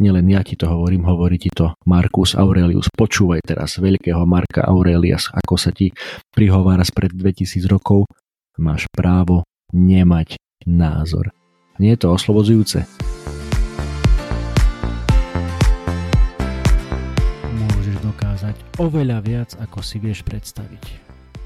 nielen ja ti to hovorím, hovorí ti to Marcus Aurelius. Počúvaj teraz veľkého Marka Aurelius, ako sa ti prihovára spred 2000 rokov. Máš právo nemať názor. Nie je to oslobodzujúce? Môžeš dokázať oveľa viac, ako si vieš predstaviť.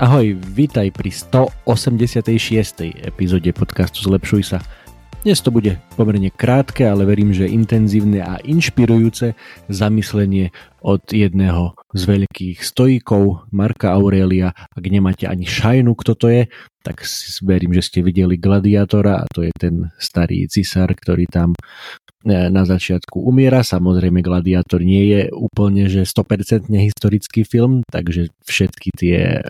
Ahoj, vítaj pri 186. epizóde podcastu Zlepšuj sa. Dnes to bude pomerne krátke, ale verím, že intenzívne a inšpirujúce zamyslenie od jedného z veľkých stojíkov Marka Aurelia. Ak nemáte ani šajnu, kto to je, tak verím, že ste videli Gladiátora a to je ten starý cisár, ktorý tam E, na začiatku umiera. Samozrejme Gladiátor nie je úplne že 100% historický film, takže všetky tie e,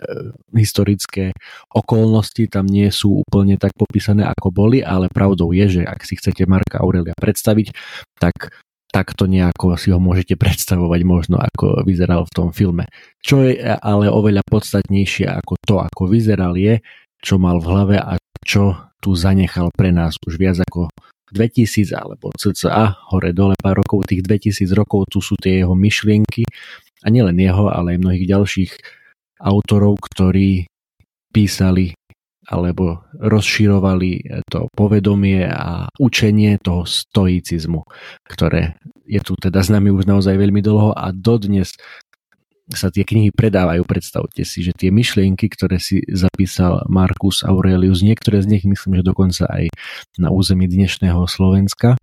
historické okolnosti tam nie sú úplne tak popísané ako boli, ale pravdou je, že ak si chcete Marka Aurelia predstaviť, tak takto nejako si ho môžete predstavovať možno ako vyzeral v tom filme. Čo je ale oveľa podstatnejšie ako to, ako vyzeral je, čo mal v hlave a čo tu zanechal pre nás už viac ako 2000 alebo cca hore dole pár rokov, tých 2000 rokov tu sú tie jeho myšlienky a nielen jeho, ale aj mnohých ďalších autorov, ktorí písali alebo rozširovali to povedomie a učenie toho stoicizmu, ktoré je tu teda s nami už naozaj veľmi dlho a dodnes sa tie knihy predávajú. Predstavte si, že tie myšlienky, ktoré si zapísal Marcus Aurelius, niektoré z nich myslím, že dokonca aj na území dnešného Slovenska,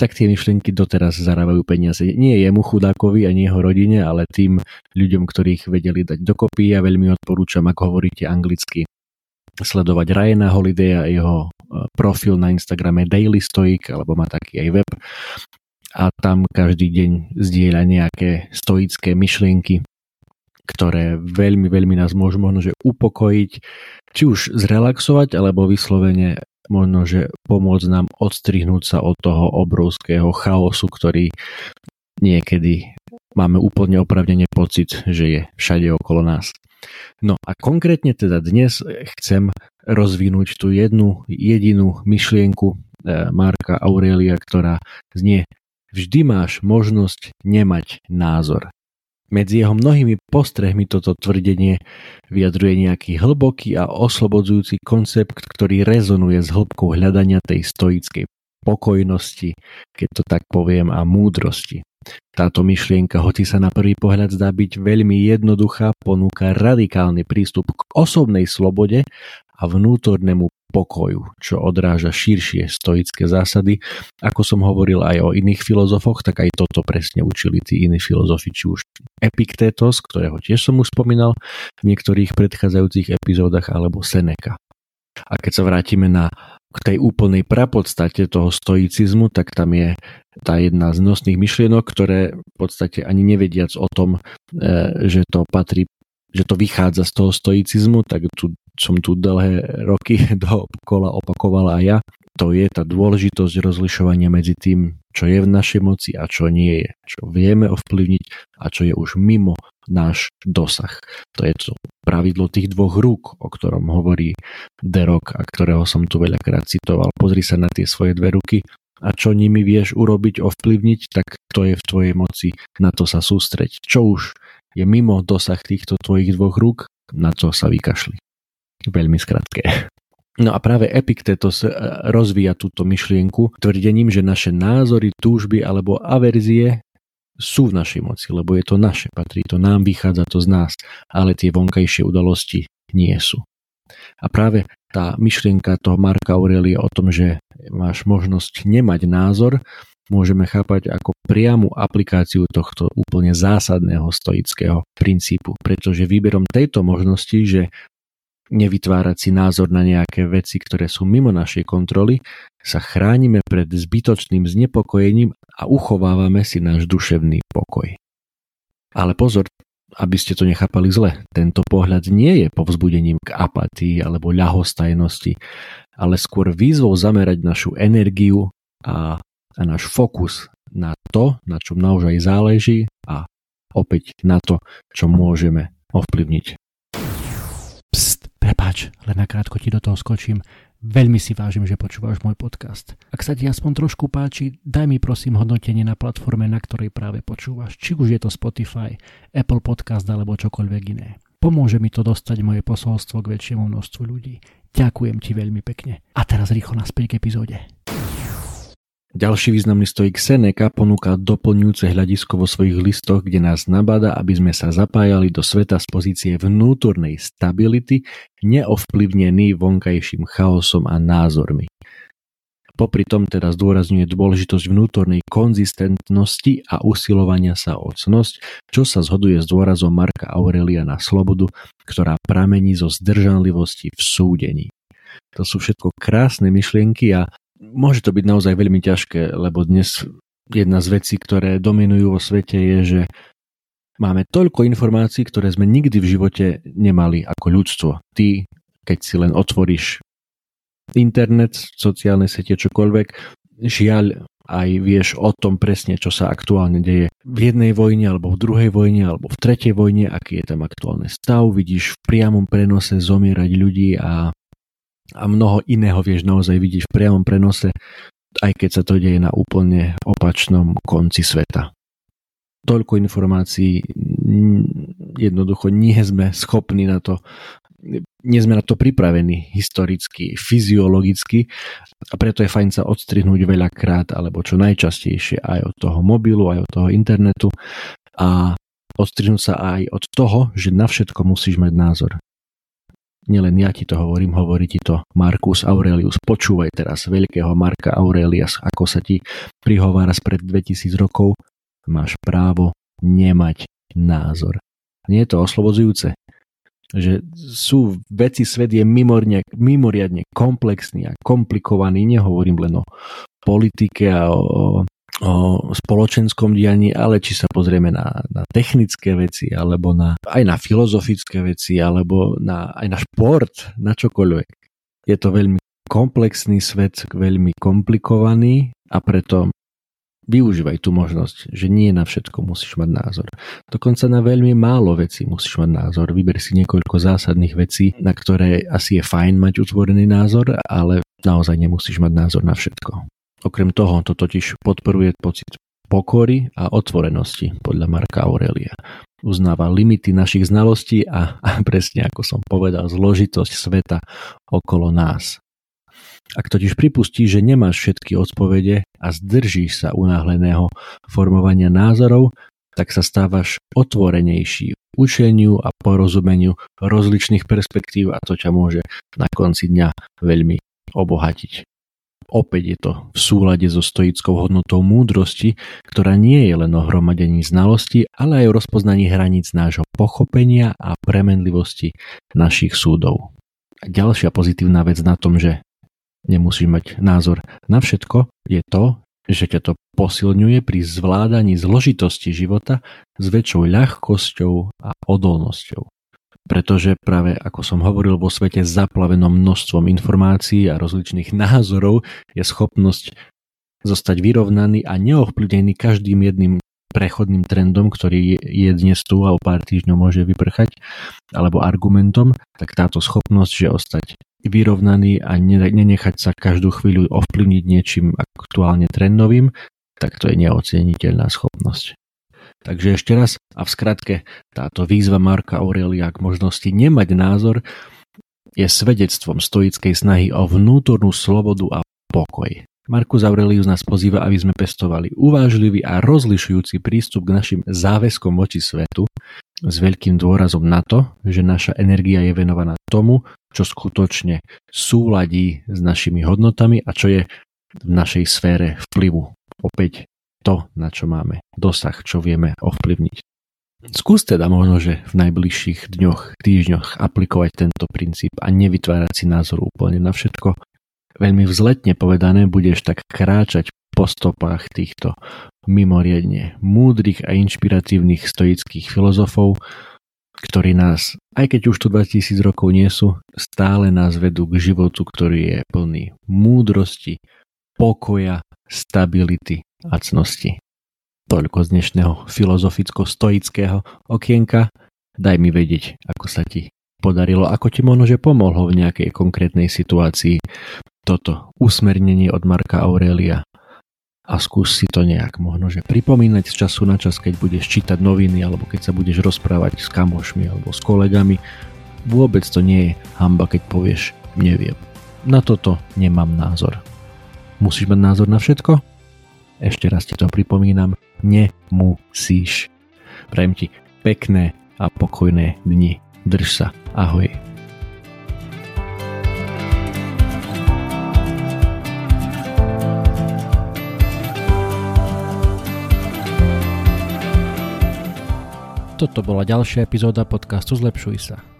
tak tie myšlienky doteraz zarábajú peniaze. Nie jemu chudákovi ani jeho rodine, ale tým ľuďom, ktorých vedeli dať dokopy. Ja veľmi odporúčam, ako hovoríte anglicky, sledovať Ryana Holidaya, jeho e, profil na Instagrame Daily Stoic, alebo má taký aj web, a tam každý deň zdieľa nejaké stoické myšlienky, ktoré veľmi, veľmi nás môžu možno že upokojiť, či už zrelaxovať, alebo vyslovene možno, že pomôcť nám odstrihnúť sa od toho obrovského chaosu, ktorý niekedy máme úplne opravnene pocit, že je všade okolo nás. No a konkrétne teda dnes chcem rozvinúť tú jednu jedinú myšlienku eh, Marka Aurelia, ktorá znie Vždy máš možnosť nemať názor. Medzi jeho mnohými postrehmi toto tvrdenie vyjadruje nejaký hlboký a oslobodzujúci koncept, ktorý rezonuje s hĺbkou hľadania tej stoickej pokojnosti, keď to tak poviem, a múdrosti. Táto myšlienka, hoci sa na prvý pohľad zdá byť veľmi jednoduchá, ponúka radikálny prístup k osobnej slobode a vnútornému pokoju, čo odráža širšie stoické zásady. Ako som hovoril aj o iných filozofoch, tak aj toto presne učili tí iní filozofi, či už Epiktetos, ktorého tiež som už spomínal v niektorých predchádzajúcich epizódach, alebo Seneca. A keď sa vrátime na k tej úplnej prapodstate toho stoicizmu, tak tam je tá jedna z nosných myšlienok, ktoré v podstate ani nevediac o tom, e, že to patrí že to vychádza z toho stoicizmu, tak tu som tu dlhé roky do kola opakoval aj ja, to je tá dôležitosť rozlišovania medzi tým, čo je v našej moci a čo nie je, čo vieme ovplyvniť a čo je už mimo náš dosah. To je to pravidlo tých dvoch rúk, o ktorom hovorí Derok a ktorého som tu veľakrát citoval. Pozri sa na tie svoje dve ruky a čo nimi vieš urobiť, ovplyvniť, tak to je v tvojej moci, na to sa sústreť. Čo už je mimo dosah týchto tvojich dvoch rúk, na to sa vykašli. Veľmi skratké. No a práve Epiktetos e, rozvíja túto myšlienku tvrdením, že naše názory, túžby alebo averzie sú v našej moci, lebo je to naše, patrí to nám, vychádza to z nás, ale tie vonkajšie udalosti nie sú. A práve tá myšlienka toho Marka Aurelia o tom, že máš možnosť nemať názor, môžeme chápať ako priamu aplikáciu tohto úplne zásadného stoického princípu, pretože výberom tejto možnosti, že nevytvárať si názor na nejaké veci, ktoré sú mimo našej kontroly, sa chránime pred zbytočným znepokojením a uchovávame si náš duševný pokoj. Ale pozor, aby ste to nechápali zle, tento pohľad nie je povzbudením k apatii alebo ľahostajnosti, ale skôr výzvou zamerať našu energiu a, a náš fokus na to, na čom naozaj záleží a opäť na to, čo môžeme ovplyvniť. Pst, prepáč, len nakrátko ti do toho skočím. Veľmi si vážim, že počúvaš môj podcast. Ak sa ti aspoň trošku páči, daj mi prosím hodnotenie na platforme, na ktorej práve počúvaš. Či už je to Spotify, Apple Podcast alebo čokoľvek iné. Pomôže mi to dostať moje posolstvo k väčšiemu množstvu ľudí. Ďakujem ti veľmi pekne. A teraz rýchlo naspäť k epizóde. Ďalší významný stoik Seneca ponúka doplňujúce hľadisko vo svojich listoch, kde nás nabada, aby sme sa zapájali do sveta z pozície vnútornej stability, neovplyvnený vonkajším chaosom a názormi. Popri tom teda zdôrazňuje dôležitosť vnútornej konzistentnosti a usilovania sa o cnosť, čo sa zhoduje s dôrazom Marka Aurelia na slobodu, ktorá pramení zo zdržanlivosti v súdení. To sú všetko krásne myšlienky a môže to byť naozaj veľmi ťažké, lebo dnes jedna z vecí, ktoré dominujú vo svete je, že máme toľko informácií, ktoré sme nikdy v živote nemali ako ľudstvo. Ty, keď si len otvoríš internet, sociálne siete, čokoľvek, žiaľ aj vieš o tom presne, čo sa aktuálne deje v jednej vojne, alebo v druhej vojne, alebo v tretej vojne, aký je tam aktuálny stav, vidíš v priamom prenose zomierať ľudí a a mnoho iného vieš naozaj vidieť v priamom prenose, aj keď sa to deje na úplne opačnom konci sveta. Toľko informácií, jednoducho nie sme schopní na to, nie sme na to pripravení historicky, fyziologicky a preto je fajn sa odstrihnúť veľakrát alebo čo najčastejšie aj od toho mobilu, aj od toho internetu a odstrihnúť sa aj od toho, že na všetko musíš mať názor nielen ja ti to hovorím, hovorí ti to Marcus Aurelius. Počúvaj teraz veľkého Marka Aurelias, ako sa ti prihovára spred 2000 rokov. Máš právo nemať názor. Nie je to oslobodzujúce? Že sú veci, svet je mimorne, mimoriadne komplexný a komplikovaný, nehovorím len o politike a o o spoločenskom dianí, ale či sa pozrieme na, na technické veci, alebo na, aj na filozofické veci, alebo na, aj na šport, na čokoľvek. Je to veľmi komplexný svet, veľmi komplikovaný a preto využívaj tú možnosť, že nie na všetko musíš mať názor. Dokonca na veľmi málo vecí musíš mať názor. Vyber si niekoľko zásadných vecí, na ktoré asi je fajn mať utvorený názor, ale naozaj nemusíš mať názor na všetko. Okrem toho to totiž podporuje pocit pokory a otvorenosti podľa Marka Aurelia. Uznáva limity našich znalostí a, a presne ako som povedal, zložitosť sveta okolo nás. Ak totiž pripustí, že nemáš všetky odpovede a zdržíš sa unáhleného formovania názorov, tak sa stávaš otvorenejší učeniu a porozumeniu rozličných perspektív a to ťa môže na konci dňa veľmi obohatiť. Opäť je to v súlade so stoickou hodnotou múdrosti, ktorá nie je len o hromadení znalosti, ale aj o rozpoznaní hraníc nášho pochopenia a premenlivosti našich súdov. Ďalšia pozitívna vec na tom, že nemusíš mať názor na všetko, je to, že ťa to posilňuje pri zvládaní zložitosti života s väčšou ľahkosťou a odolnosťou pretože práve ako som hovoril vo svete zaplavenom množstvom informácií a rozličných názorov je schopnosť zostať vyrovnaný a neovplyvnený každým jedným prechodným trendom, ktorý je dnes tu a o pár týždňov môže vyprchať, alebo argumentom, tak táto schopnosť, že ostať vyrovnaný a nenechať sa každú chvíľu ovplyvniť niečím aktuálne trendovým, tak to je neoceniteľná schopnosť. Takže ešte raz a v skratke, táto výzva Marka Aurelia k možnosti nemať názor je svedectvom stoickej snahy o vnútornú slobodu a pokoj. Markus Aurelius nás pozýva, aby sme pestovali uvážlivý a rozlišujúci prístup k našim záväzkom voči svetu s veľkým dôrazom na to, že naša energia je venovaná tomu, čo skutočne súladí s našimi hodnotami a čo je v našej sfére vplyvu. Opäť to, na čo máme dosah, čo vieme ovplyvniť. Skús teda možno, že v najbližších dňoch, týždňoch aplikovať tento princíp a nevytvárať si názor úplne na všetko. Veľmi vzletne povedané budeš tak kráčať po stopách týchto mimoriadne múdrych a inšpiratívnych stoických filozofov, ktorí nás, aj keď už tu 2000 rokov nie sú, stále nás vedú k životu, ktorý je plný múdrosti, pokoja, stability a cnosti. Toľko z dnešného filozoficko-stoického okienka. Daj mi vedieť, ako sa ti podarilo, ako ti možno, že pomohlo v nejakej konkrétnej situácii toto usmernenie od Marka Aurelia a skús si to nejak možno, že pripomínať z času na čas, keď budeš čítať noviny alebo keď sa budeš rozprávať s kamošmi alebo s kolegami. Vôbec to nie je hamba, keď povieš neviem. Na toto nemám názor. Musíš mať názor na všetko? Ešte raz ti to pripomínam nemusíš. Prajem ti pekné a pokojné dni. Drž sa. Ahoj. Toto bola ďalšia epizóda podcastu Zlepšuj sa.